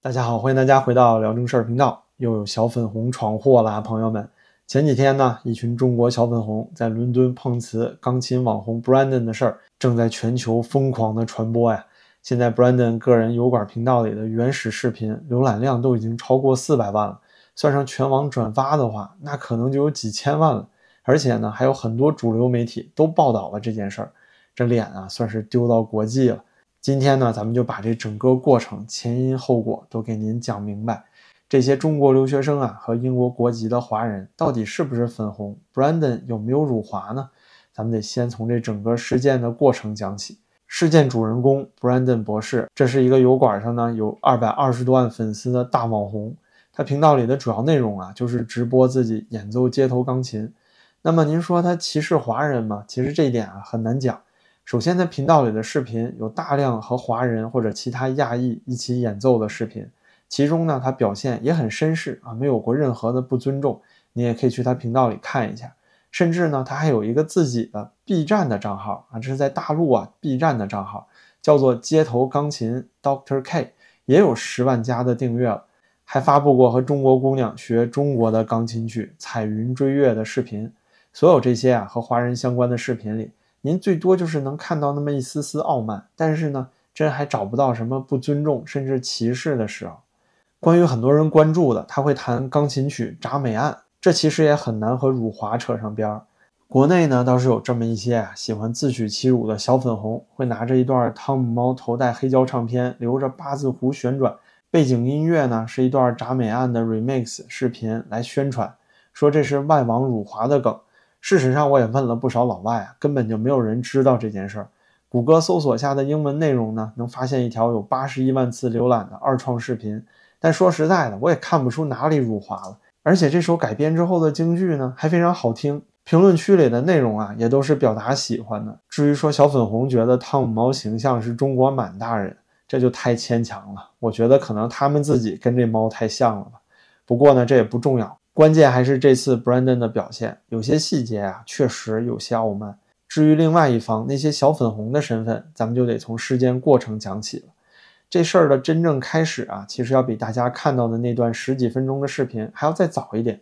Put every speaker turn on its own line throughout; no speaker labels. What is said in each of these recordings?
大家好，欢迎大家回到聊正事儿频道。又有小粉红闯祸啦，朋友们！前几天呢，一群中国小粉红在伦敦碰瓷钢琴网红 Brandon 的事儿，正在全球疯狂的传播呀。现在 Brandon 个人油管频道里的原始视频浏览量都已经超过四百万了，算上全网转发的话，那可能就有几千万了。而且呢，还有很多主流媒体都报道了这件事儿，这脸啊，算是丢到国际了。今天呢，咱们就把这整个过程前因后果都给您讲明白。这些中国留学生啊和英国国籍的华人到底是不是粉红？Brandon 有没有辱华呢？咱们得先从这整个事件的过程讲起。事件主人公 Brandon 博士，这是一个油管上呢有二百二十多万粉丝的大网红。他频道里的主要内容啊就是直播自己演奏街头钢琴。那么您说他歧视华人吗？其实这一点啊很难讲。首先，他频道里的视频有大量和华人或者其他亚裔一起演奏的视频。其中呢，他表现也很绅士啊，没有过任何的不尊重。你也可以去他频道里看一下。甚至呢，他还有一个自己的 B 站的账号啊，这是在大陆啊 B 站的账号，叫做街头钢琴 Doctor K，也有十万加的订阅了。还发布过和中国姑娘学中国的钢琴曲《彩云追月》的视频。所有这些啊和华人相关的视频里，您最多就是能看到那么一丝丝傲慢，但是呢，真还找不到什么不尊重甚至歧视的时候。关于很多人关注的，他会弹钢琴曲《铡美案》，这其实也很难和辱华扯上边儿。国内呢倒是有这么一些啊喜欢自取其辱的小粉红，会拿着一段汤姆猫头戴黑胶唱片，留着八字胡旋转，背景音乐呢是一段《铡美案》的 remix 视频来宣传，说这是外网辱华的梗。事实上，我也问了不少老外啊，根本就没有人知道这件事儿。谷歌搜索下的英文内容呢，能发现一条有八十一万次浏览的二创视频。但说实在的，我也看不出哪里辱华了。而且这首改编之后的京剧呢，还非常好听。评论区里的内容啊，也都是表达喜欢的。至于说小粉红觉得汤姆猫形象是中国满大人，这就太牵强了。我觉得可能他们自己跟这猫太像了吧。不过呢，这也不重要，关键还是这次 Brandon 的表现，有些细节啊，确实有些傲慢。至于另外一方那些小粉红的身份，咱们就得从事件过程讲起了。这事儿的真正开始啊，其实要比大家看到的那段十几分钟的视频还要再早一点。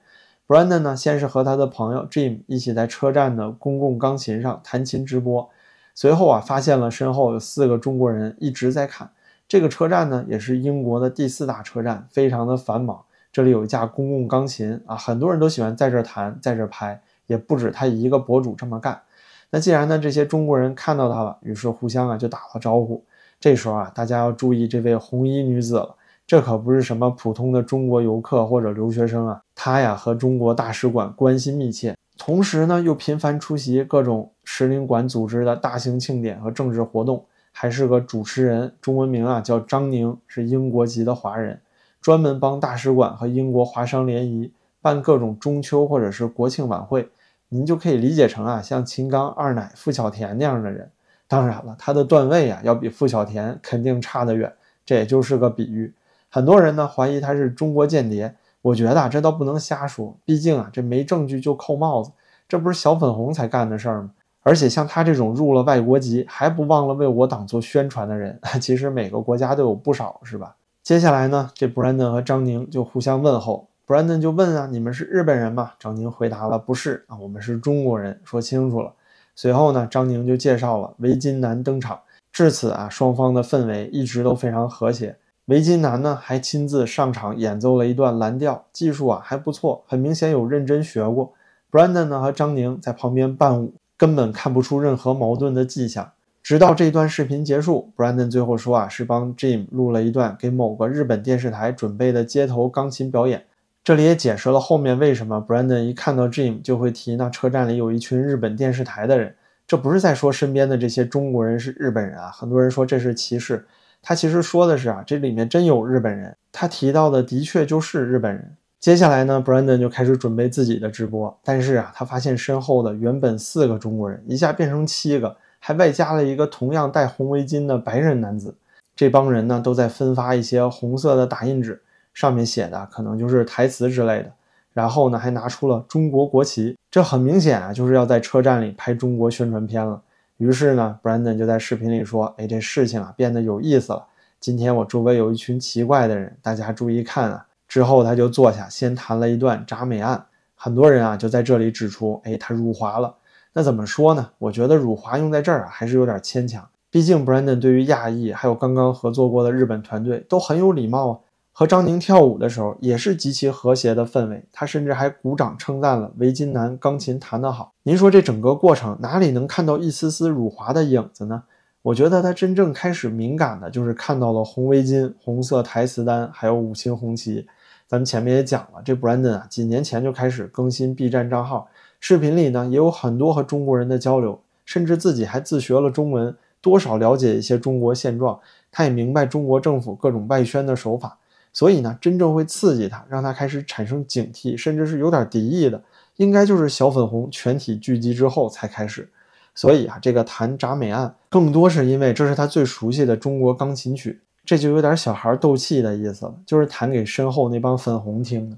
Brandon 呢，先是和他的朋友 Jim 一起在车站的公共钢琴上弹琴直播，随后啊，发现了身后有四个中国人一直在看。这个车站呢，也是英国的第四大车站，非常的繁忙。这里有一架公共钢琴啊，很多人都喜欢在这弹，在这拍，也不止他一个博主这么干。那既然呢，这些中国人看到他了，于是互相啊就打了招呼。这时候啊，大家要注意这位红衣女子了，这可不是什么普通的中国游客或者留学生啊，她呀和中国大使馆关系密切，同时呢又频繁出席各种使领馆组织的大型庆典和政治活动，还是个主持人，中文名啊叫张宁，是英国籍的华人，专门帮大使馆和英国华商联谊办各种中秋或者是国庆晚会，您就可以理解成啊像秦刚二奶付小田那样的人。当然了，他的段位啊，要比付小田肯定差得远，这也就是个比喻。很多人呢怀疑他是中国间谍，我觉得啊，这倒不能瞎说，毕竟啊，这没证据就扣帽子，这不是小粉红才干的事儿吗？而且像他这种入了外国籍还不忘了为我党做宣传的人，其实每个国家都有不少，是吧？接下来呢，这 Brandon 和张宁就互相问候，Brandon 就问啊，你们是日本人吗？张宁回答了，不是啊，我们是中国人，说清楚了。随后呢，张宁就介绍了围巾男登场。至此啊，双方的氛围一直都非常和谐。围巾男呢，还亲自上场演奏了一段蓝调，技术啊还不错，很明显有认真学过。Brandon 呢和张宁在旁边伴舞，根本看不出任何矛盾的迹象。直到这段视频结束，Brandon 最后说啊，是帮 Jim 录了一段给某个日本电视台准备的街头钢琴表演。这里也解释了后面为什么 Brandon 一看到 Jim 就会提那车站里有一群日本电视台的人。这不是在说身边的这些中国人是日本人啊，很多人说这是歧视。他其实说的是啊，这里面真有日本人。他提到的的确就是日本人。接下来呢，Brandon 就开始准备自己的直播，但是啊，他发现身后的原本四个中国人一下变成七个，还外加了一个同样戴红围巾的白人男子。这帮人呢都在分发一些红色的打印纸。上面写的可能就是台词之类的，然后呢，还拿出了中国国旗，这很明显啊，就是要在车站里拍中国宣传片了。于是呢，Brandon 就在视频里说：“哎，这事情啊变得有意思了。今天我周围有一群奇怪的人，大家注意看啊。之后他就坐下，先谈了一段铡美案。很多人啊就在这里指出，哎，他辱华了。那怎么说呢？我觉得辱华用在这儿啊还是有点牵强。毕竟 Brandon 对于亚裔还有刚刚合作过的日本团队都很有礼貌啊。和张宁跳舞的时候也是极其和谐的氛围，他甚至还鼓掌称赞了维金男钢琴弹得好。您说这整个过程哪里能看到一丝丝辱华的影子呢？我觉得他真正开始敏感的就是看到了红围巾、红色台词单，还有五星红旗。咱们前面也讲了，这 Brandon 啊几年前就开始更新 B 站账号，视频里呢也有很多和中国人的交流，甚至自己还自学了中文，多少了解一些中国现状。他也明白中国政府各种外宣的手法。所以呢，真正会刺激他，让他开始产生警惕，甚至是有点敌意的，应该就是小粉红全体聚集之后才开始。所以啊，这个弹铡美案更多是因为这是他最熟悉的中国钢琴曲，这就有点小孩斗气的意思了，就是弹给身后那帮粉红听的。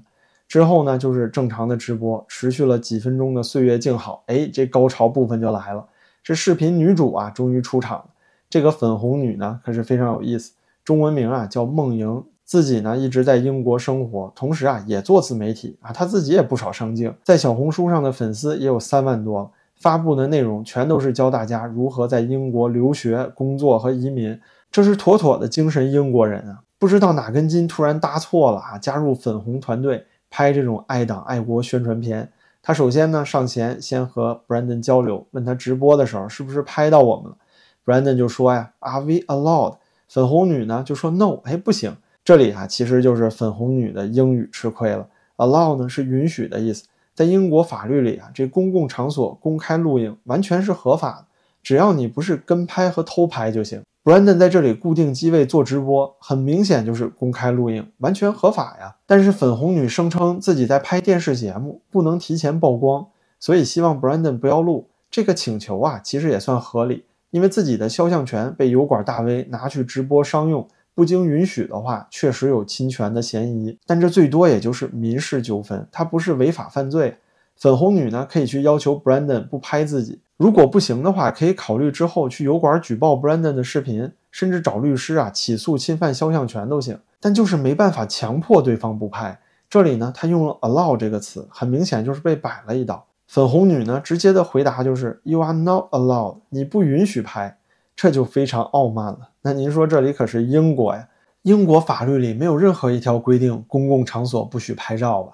之后呢，就是正常的直播，持续了几分钟的岁月静好。哎，这高潮部分就来了，这视频女主啊，终于出场了。这个粉红女呢，可是非常有意思，中文名啊叫梦莹。自己呢一直在英国生活，同时啊也做自媒体啊，她自己也不少上镜，在小红书上的粉丝也有三万多，发布的内容全都是教大家如何在英国留学、工作和移民，这是妥妥的精神英国人啊！不知道哪根筋突然搭错了啊，加入粉红团队拍这种爱党爱国宣传片。他首先呢上前先和 Brandon 交流，问他直播的时候是不是拍到我们了，Brandon 就说呀，Are we allowed？粉红女呢就说 No，哎不行。这里啊，其实就是粉红女的英语吃亏了。Allow 呢是允许的意思，在英国法律里啊，这公共场所公开录影完全是合法的，只要你不是跟拍和偷拍就行。Brandon 在这里固定机位做直播，很明显就是公开录影，完全合法呀。但是粉红女声称自己在拍电视节目，不能提前曝光，所以希望 Brandon 不要录。这个请求啊，其实也算合理，因为自己的肖像权被油管大 V 拿去直播商用。不经允许的话，确实有侵权的嫌疑，但这最多也就是民事纠纷，它不是违法犯罪。粉红女呢，可以去要求 Brandon 不拍自己，如果不行的话，可以考虑之后去油管举报 Brandon 的视频，甚至找律师啊起诉侵犯肖像权都行。但就是没办法强迫对方不拍。这里呢，他用了 allow 这个词，很明显就是被摆了一道。粉红女呢，直接的回答就是 You are not allowed，你不允许拍。这就非常傲慢了。那您说这里可是英国呀？英国法律里没有任何一条规定公共场所不许拍照吧？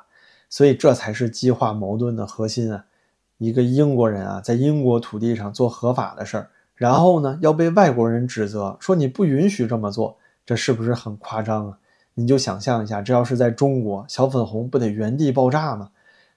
所以这才是激化矛盾的核心啊！一个英国人啊，在英国土地上做合法的事儿，然后呢要被外国人指责说你不允许这么做，这是不是很夸张啊？你就想象一下，这要是在中国，小粉红不得原地爆炸吗？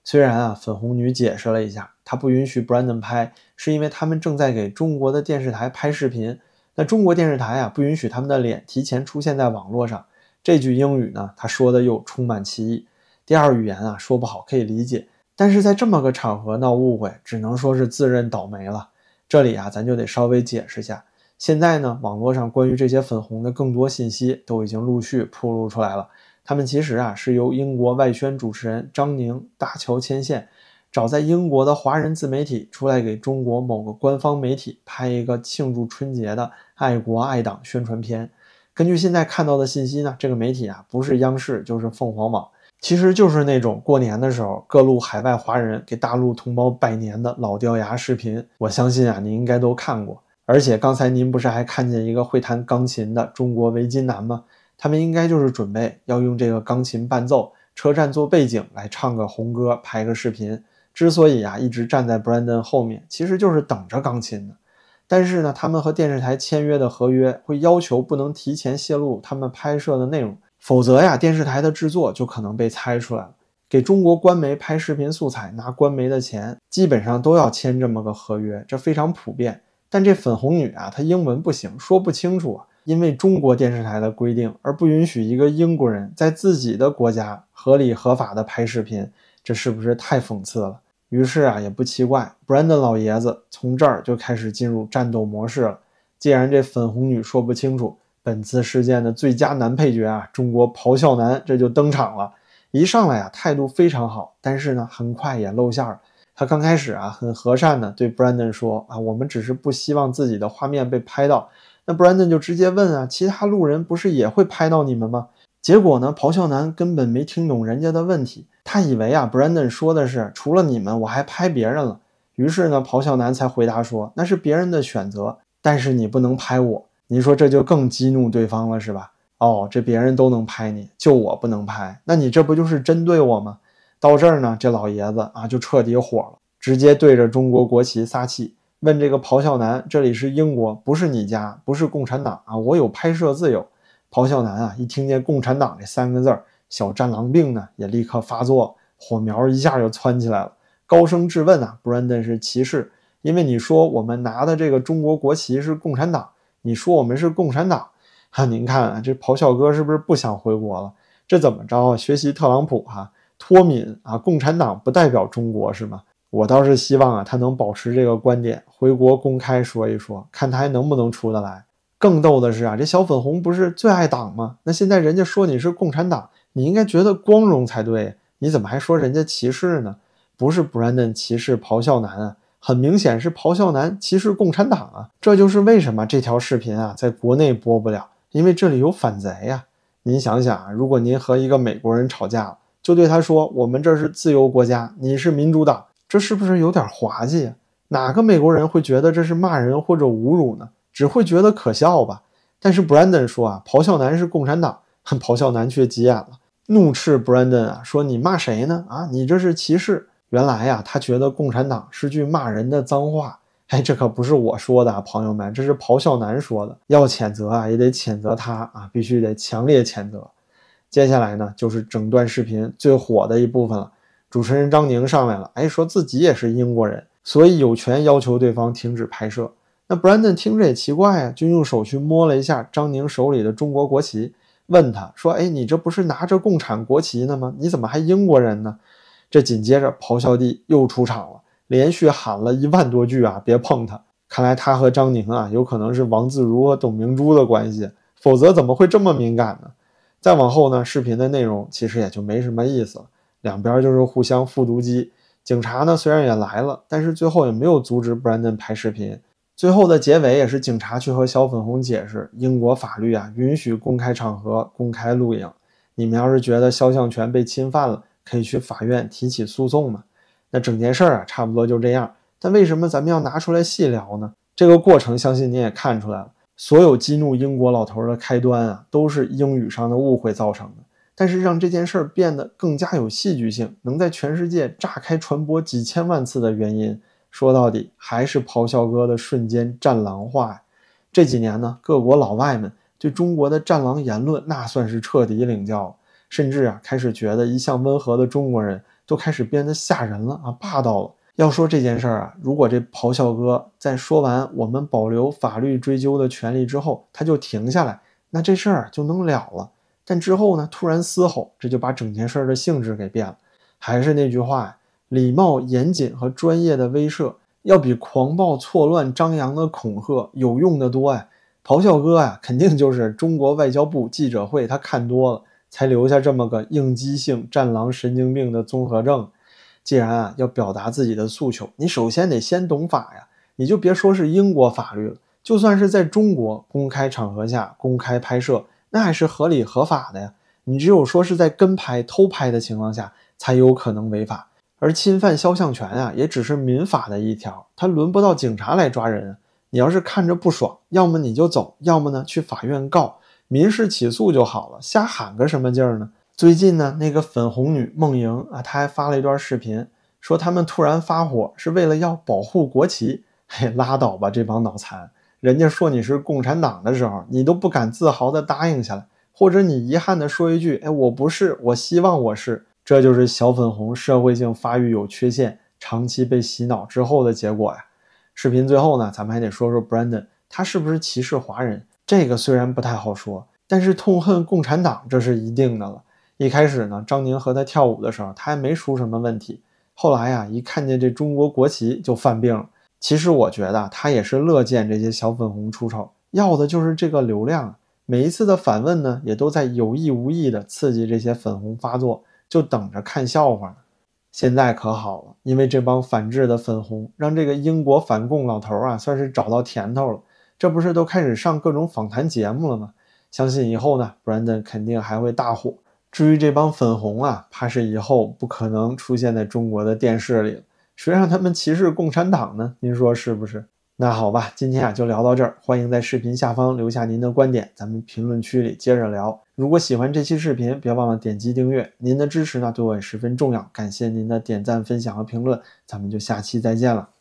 虽然啊，粉红女解释了一下，她不允许 Brandon 拍，是因为他们正在给中国的电视台拍视频。那中国电视台啊，不允许他们的脸提前出现在网络上。这句英语呢，他说的又充满歧义。第二语言啊，说不好可以理解，但是在这么个场合闹误会，只能说是自认倒霉了。这里啊，咱就得稍微解释下。现在呢，网络上关于这些粉红的更多信息都已经陆续铺露出来了。他们其实啊是由英国外宣主持人张宁搭桥牵线，找在英国的华人自媒体出来给中国某个官方媒体拍一个庆祝春节的爱国爱党宣传片。根据现在看到的信息呢，这个媒体啊不是央视就是凤凰网，其实就是那种过年的时候各路海外华人给大陆同胞拜年的老掉牙视频。我相信啊，您应该都看过。而且刚才您不是还看见一个会弹钢琴的中国围巾男吗？他们应该就是准备要用这个钢琴伴奏车站做背景来唱个红歌，拍个视频。之所以啊一直站在 Brandon 后面，其实就是等着钢琴呢。但是呢，他们和电视台签约的合约会要求不能提前泄露他们拍摄的内容，否则呀，电视台的制作就可能被猜出来了。给中国官媒拍视频素材拿官媒的钱，基本上都要签这么个合约，这非常普遍。但这粉红女啊，她英文不行，说不清楚啊。因为中国电视台的规定，而不允许一个英国人在自己的国家合理合法的拍视频，这是不是太讽刺了？于是啊，也不奇怪，Brandon 老爷子从这儿就开始进入战斗模式了。既然这粉红女说不清楚，本次事件的最佳男配角啊，中国咆哮男这就登场了。一上来啊，态度非常好，但是呢，很快也露馅儿。他刚开始啊，很和善的对 Brandon 说啊，我们只是不希望自己的画面被拍到。那 Brandon 就直接问啊，其他路人不是也会拍到你们吗？结果呢，咆哮男根本没听懂人家的问题，他以为啊，Brandon 说的是除了你们，我还拍别人了。于是呢，咆哮男才回答说，那是别人的选择，但是你不能拍我。你说这就更激怒对方了，是吧？哦，这别人都能拍你，就我不能拍，那你这不就是针对我吗？到这儿呢，这老爷子啊就彻底火了，直接对着中国国旗撒气，问这个咆哮男：“这里是英国，不是你家，不是共产党啊！我有拍摄自由。”咆哮男啊，一听见“共产党”这三个字儿，小战狼病呢也立刻发作，火苗一下就窜起来了，高声质问啊：“Brandon 是歧视，因为你说我们拿的这个中国国旗是共产党，你说我们是共产党。”哈，您看啊，这咆哮哥是不是不想回国了？这怎么着啊？学习特朗普哈，脱敏啊？共产党不代表中国是吗？我倒是希望啊，他能保持这个观点，回国公开说一说，看他还能不能出得来。更逗的是啊，这小粉红不是最爱党吗？那现在人家说你是共产党，你应该觉得光荣才对，你怎么还说人家歧视呢？不是 Brandon 歧视咆哮男啊？很明显是咆哮男歧视共产党啊！这就是为什么这条视频啊在国内播不了。因为这里有反贼呀！您想想啊，如果您和一个美国人吵架了，就对他说：“我们这是自由国家，你是民主党。”这是不是有点滑稽？哪个美国人会觉得这是骂人或者侮辱呢？只会觉得可笑吧？但是 Brandon 说啊，咆哮男是共产党，咆哮男却急眼了，怒斥 Brandon 啊，说：“你骂谁呢？啊，你这是歧视！”原来呀，他觉得共产党是句骂人的脏话。哎，这可不是我说的，啊朋友们，这是咆哮男说的。要谴责啊，也得谴责他啊，必须得强烈谴责。接下来呢，就是整段视频最火的一部分了。主持人张宁上来了，哎，说自己也是英国人，所以有权要求对方停止拍摄。那 Brandon 听着也奇怪啊，就用手去摸了一下张宁手里的中国国旗，问他说：“哎，你这不是拿着共产国旗呢吗？你怎么还英国人呢？”这紧接着咆哮帝又出场了。连续喊了一万多句啊！别碰他！看来他和张宁啊，有可能是王自如和董明珠的关系，否则怎么会这么敏感呢？再往后呢，视频的内容其实也就没什么意思了，两边就是互相复读机。警察呢虽然也来了，但是最后也没有阻止 Brandon 拍视频。最后的结尾也是警察去和小粉红解释，英国法律啊允许公开场合公开录影，你们要是觉得肖像权被侵犯了，可以去法院提起诉讼嘛。那整件事儿啊，差不多就这样。但为什么咱们要拿出来细聊呢？这个过程，相信你也看出来了。所有激怒英国老头的开端啊，都是英语上的误会造成的。但是让这件事儿变得更加有戏剧性，能在全世界炸开传播几千万次的原因，说到底还是咆哮哥的瞬间战狼化。这几年呢，各国老外们对中国的战狼言论，那算是彻底领教了，甚至啊，开始觉得一向温和的中国人。都开始变得吓人了啊，霸道了。要说这件事儿啊，如果这咆哮哥在说完我们保留法律追究的权利之后，他就停下来，那这事儿就能了了。但之后呢，突然嘶吼，这就把整件事儿的性质给变了。还是那句话，礼貌、严谨和专业的威慑，要比狂暴、错乱、张扬的恐吓有用的多呀。咆哮哥呀，肯定就是中国外交部记者会他看多了。才留下这么个应激性战狼神经病的综合症。既然啊要表达自己的诉求，你首先得先懂法呀。你就别说是英国法律了，就算是在中国公开场合下公开拍摄，那还是合理合法的呀。你只有说是在跟拍、偷拍的情况下，才有可能违法。而侵犯肖像权啊，也只是民法的一条，它轮不到警察来抓人。你要是看着不爽，要么你就走，要么呢去法院告。民事起诉就好了，瞎喊个什么劲儿呢？最近呢，那个粉红女梦莹啊，她还发了一段视频，说他们突然发火是为了要保护国旗。嘿，拉倒吧，这帮脑残！人家说你是共产党的时候，你都不敢自豪的答应下来，或者你遗憾的说一句：“哎，我不是，我希望我是。”这就是小粉红社会性发育有缺陷，长期被洗脑之后的结果呀。视频最后呢，咱们还得说说 Brandon，他是不是歧视华人？这个虽然不太好说，但是痛恨共产党这是一定的了。一开始呢，张宁和他跳舞的时候，他还没出什么问题。后来呀，一看见这中国国旗就犯病了。其实我觉得他也是乐见这些小粉红出丑，要的就是这个流量。每一次的反问呢，也都在有意无意的刺激这些粉红发作，就等着看笑话呢。现在可好了，因为这帮反制的粉红，让这个英国反共老头啊，算是找到甜头了。这不是都开始上各种访谈节目了吗？相信以后呢，Brandon 肯定还会大火。至于这帮粉红啊，怕是以后不可能出现在中国的电视里了。谁让他们歧视共产党呢？您说是不是？那好吧，今天啊就聊到这儿。欢迎在视频下方留下您的观点，咱们评论区里接着聊。如果喜欢这期视频，别忘了点击订阅。您的支持呢对我也十分重要，感谢您的点赞、分享和评论。咱们就下期再见了。